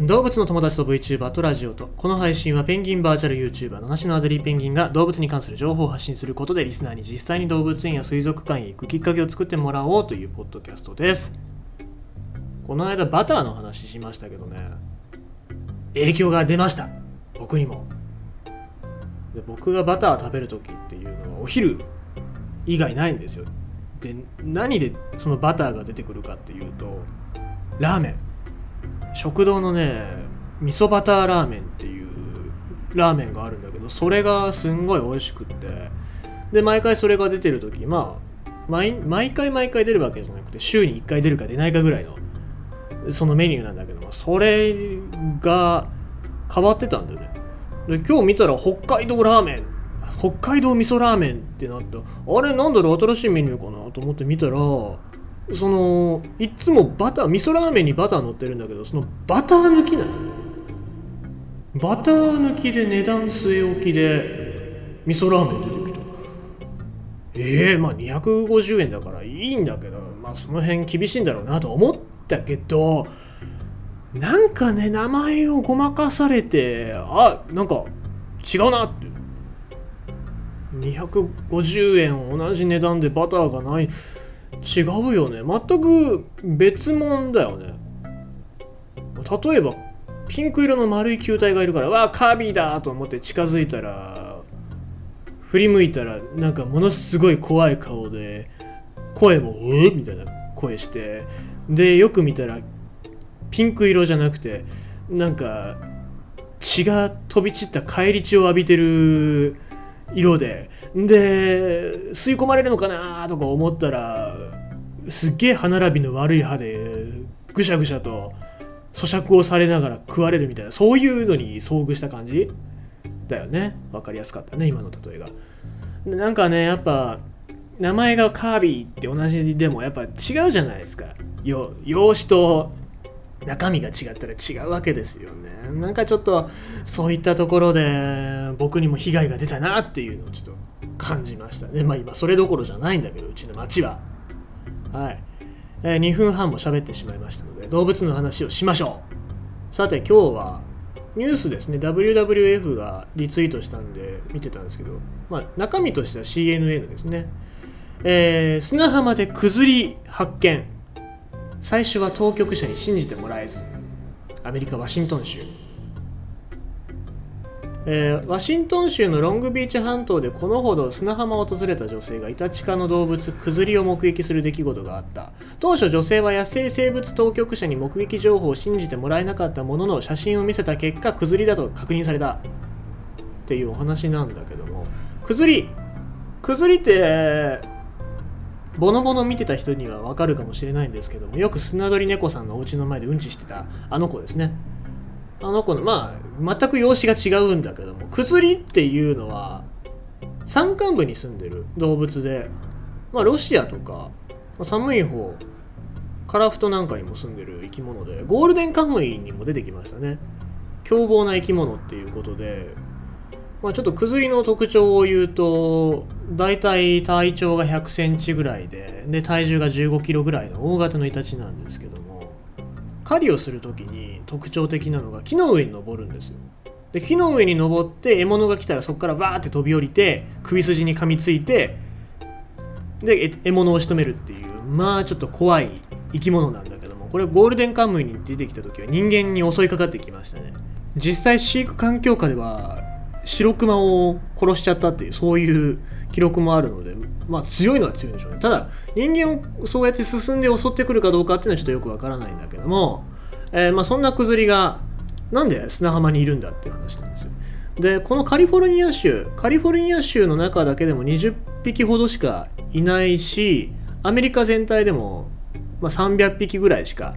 動物の友達と VTuber とラジオとこの配信はペンギンバーチャル YouTuber の梨のアデリーペンギンが動物に関する情報を発信することでリスナーに実際に動物園や水族館へ行くきっかけを作ってもらおうというポッドキャストです。この間バターの話しましたけどね影響が出ました。僕にも。で僕がバター食べる時っていうのはお昼以外ないんですよ。で何でそのバターが出てくるかっていうとラーメン。食堂のね味噌バターラーメンっていうラーメンがあるんだけどそれがすんごい美味しくって。で毎回それが出てる時まあ毎毎回毎回出るわけじゃなくて週に1回出るか出ないかぐらいのそのメニューなんだけどそれが変わってたんだよね。で今日見たら北海道ラーメン北海道味噌ラーメンってなってあれなんだろう新しいメニューかなと思って見たらそのいつもバター味噌ラーメンにバター乗ってるんだけどそのバター抜きなの。バター抜きで値段据え置きで味噌ラーメン出てきたええー、まあ250円だからいいんだけどまあその辺厳しいんだろうなと思ったけどなんかね名前をごまかされてあなんか違うなって。250円同じ値段でバターがない。違うよね。全く別物だよね。例えばピンク色の丸い球体がいるからわあカービィだと思って近づいたら振り向いたらなんかものすごい怖い顔で声も「うー」みたいな声してでよく見たらピンク色じゃなくてなんか血が飛び散った返り血を浴びてる色でで吸い込まれるのかなとか思ったらすっげえ歯並びの悪い歯でぐしゃぐしゃと咀嚼をされながら食われるみたいなそういうのに遭遇した感じだよね。分かりやすかったね今の例えが。なんかねやっぱ名前がカービィって同じでもやっぱ違うじゃないですか。よ容姿と中身が違ったら違うわけですよね。なんかちょっとそういったところで僕にも被害が出たなっていうのをちょっと感じましたね。まあ今それどころじゃないんだけどうちの町は。はい、えー、2分半も喋ってしまいましたので動物の話をしましょう。さて今日はニュースですね。WWF がリツイートしたんで見てたんですけど、まあ、中身としては CNN ですね、えー、砂浜でくずり発見。最初は当局者に信じてもらえずアメリカ・ワシントン州。えー、ワシントン州のロングビーチ半島でこのほど砂浜を訪れた女性がイタチ科の動物クズリを目撃する出来事があった。当初女性は野生生物当局者に目撃情報を信じてもらえなかったものの写真を見せた結果クズリだと確認された。っていうお話なんだけども。クズリクズリってボノボノ見てた人にはわかるかもしれないんですけどもよくスナドリ猫さんのお家の前でうんちしてたあの子ですね。あの子のまあ全く容姿が違うんだけどもクズリっていうのは山間部に住んでる動物で、まあ、ロシアとか寒い方カラフトなんかにも住んでる生き物でゴールデンカムイにも出てきましたね。凶暴な生き物っていうことで、まあ、ちょっとクズリの特徴を言うと大体体長が100センチぐらいでで体重が15キロぐらいの大型のイタチなんですけども。狩りをする時に特徴的なのが木の上に登るんですよ。で木の上に登って獲物が来たらそこからバーって飛び降りて首筋に噛みついてで獲物を仕留めるっていうまあちょっと怖い生き物なんだけどもこれゴールデンカムイに出てきた時は人間に襲いかかってきましたね。実際飼育環境下では白クマを殺しちゃったっていうそういう記録もあるのでまあ強いのは強いんでしょうね。ただ人間をそうやって進んで襲ってくるかどうかっていうのはちょっとよくわからないんだけども、えー、まあそんなクズリがなんで砂浜にいるんだっていう話なんですよ。でこのカリフォルニア州カリフォルニア州の中だけでも20匹ほどしかいないしアメリカ全体でも、まあ、300匹ぐらいしか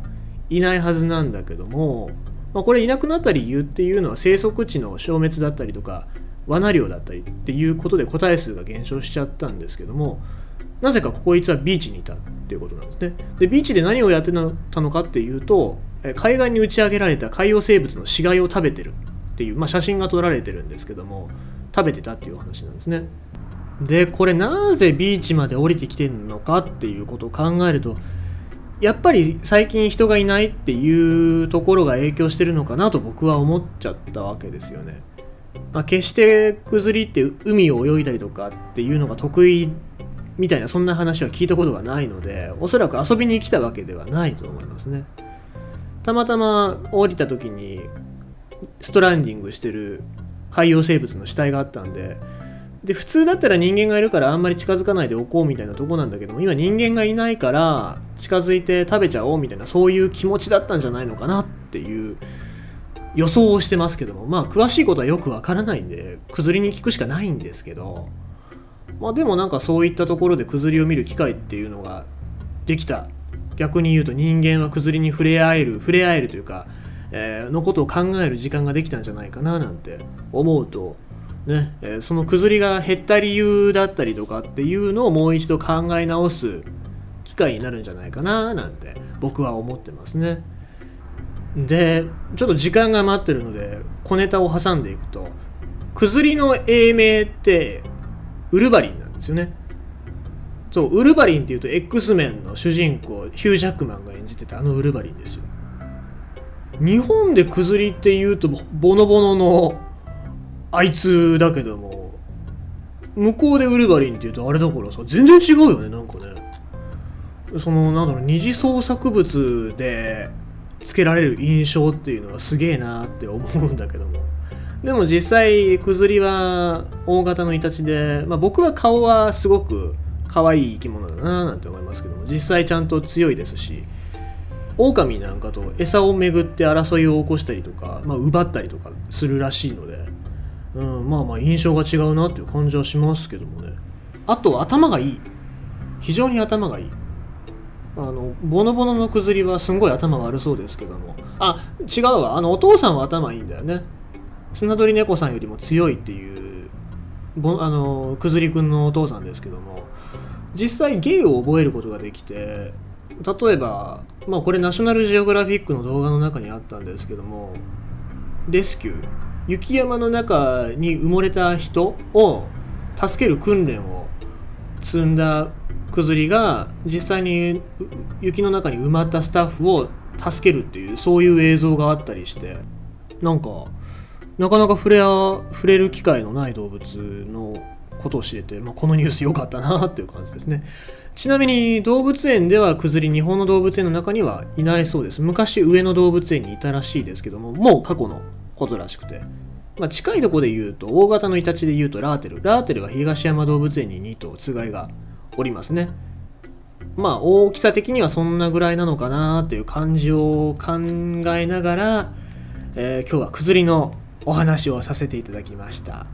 いないはずなんだけども、まあ、これいなくなった理由っていうのは生息地の消滅だったりとか罠漁だったりっていうことで個体数が減少しちゃったんですけどもなぜかこいつはビーチにいたっていうことなんですねでビーチで何をやってたのかっていうと海岸に打ち上げられた海洋生物の死骸を食べてるっていう、まあ、写真が撮られてるんですけども食べてたっていう話なんですねでこれなぜビーチまで降りてきてるのかっていうことを考えるとやっぱり最近人がいないっていうところが影響してるのかなと僕は思っちゃったわけですよね。まあ、決してクズリって海を泳いだりとかっていうのが得意みたいなそんな話は聞いたことがないのでおそらく遊びに来たわけではないと思いますね。たまたま降りた時にストランディングしてる海洋生物の死体があったんでで普通だったら人間がいるからあんまり近づかないでおこうみたいなとこなんだけども今人間がいないから近づいて食べちゃおうみたいなそういう気持ちだったんじゃないのかなっていう予想をしてますけどもまあ詳しいことはよくわからないんで崩りに聞くしかないんですけどまあでもなんかそういったところで崩りを見る機会っていうのができた逆に言うと人間は崩りに触れ合える触れ合えるというか、えー、のことを考える時間ができたんじゃないかななんて思うとね、えー、その崩りが減った理由だったりとかっていうのをもう一度考え直す機会になるんじゃないかななんて僕は思ってますね。でちょっと時間が待ってるので小ネタを挟んでいくと崩りの英名ってウルヴァリンなんですよね。そうウルヴァリンっていうと X メンの主人公ヒュー・ジャックマンが演じてたあのウルヴァリンですよ。日本で崩りっていうとボノボノのあいつだけども向こうでウルヴァリンっていうとあれだからさ全然違うよねなんかねそのなんだろう二次創作物でつけられる印象っていうのはすげえなって思うんだけども。でも実際クズリは大型のイタチで、まあ、僕は顔はすごく可愛い生き物だななんて思いますけども。実際ちゃんと強いですし狼なんかと餌をめぐって争いを起こしたりとか、まあ、奪ったりとかするらしいので。うん、まあまあ印象が違うなっていう感じはしますけどもね。あと頭がいい。非常に頭がいい。あのボノボノのくずりはすんごい頭悪そうですけども。あ違うわ。あのお父さんは頭いいんだよね。砂取り猫さんよりも強いっていうぼあのくずりくんのお父さんですけども。実際芸を覚えることができて例えばまあこれナショナルジオグラフィックの動画の中にあったんですけどもレスキュー雪山の中に埋もれた人を助ける訓練を積んだくずりが実際に雪の中に埋まったスタッフを助けるっていうそういう映像があったりして。なんかなかなか触れ触れる機会のない動物のことを知れて、まあ、このニュース良かったなっていう感じですね。ちなみに動物園ではクズリ日本の動物園の中にはいないそうです。昔上野動物園にいたらしいですけどももう過去のことらしくて、まあ、近いとこで言うと大型のイタチで言うとラーテル。ラーテルは東山動物園に2頭つがいがおりますね。まあ大きさ的にはそんなぐらいなのかなという感じを考えながら、えー、今日はくずりのお話をさせていただきました。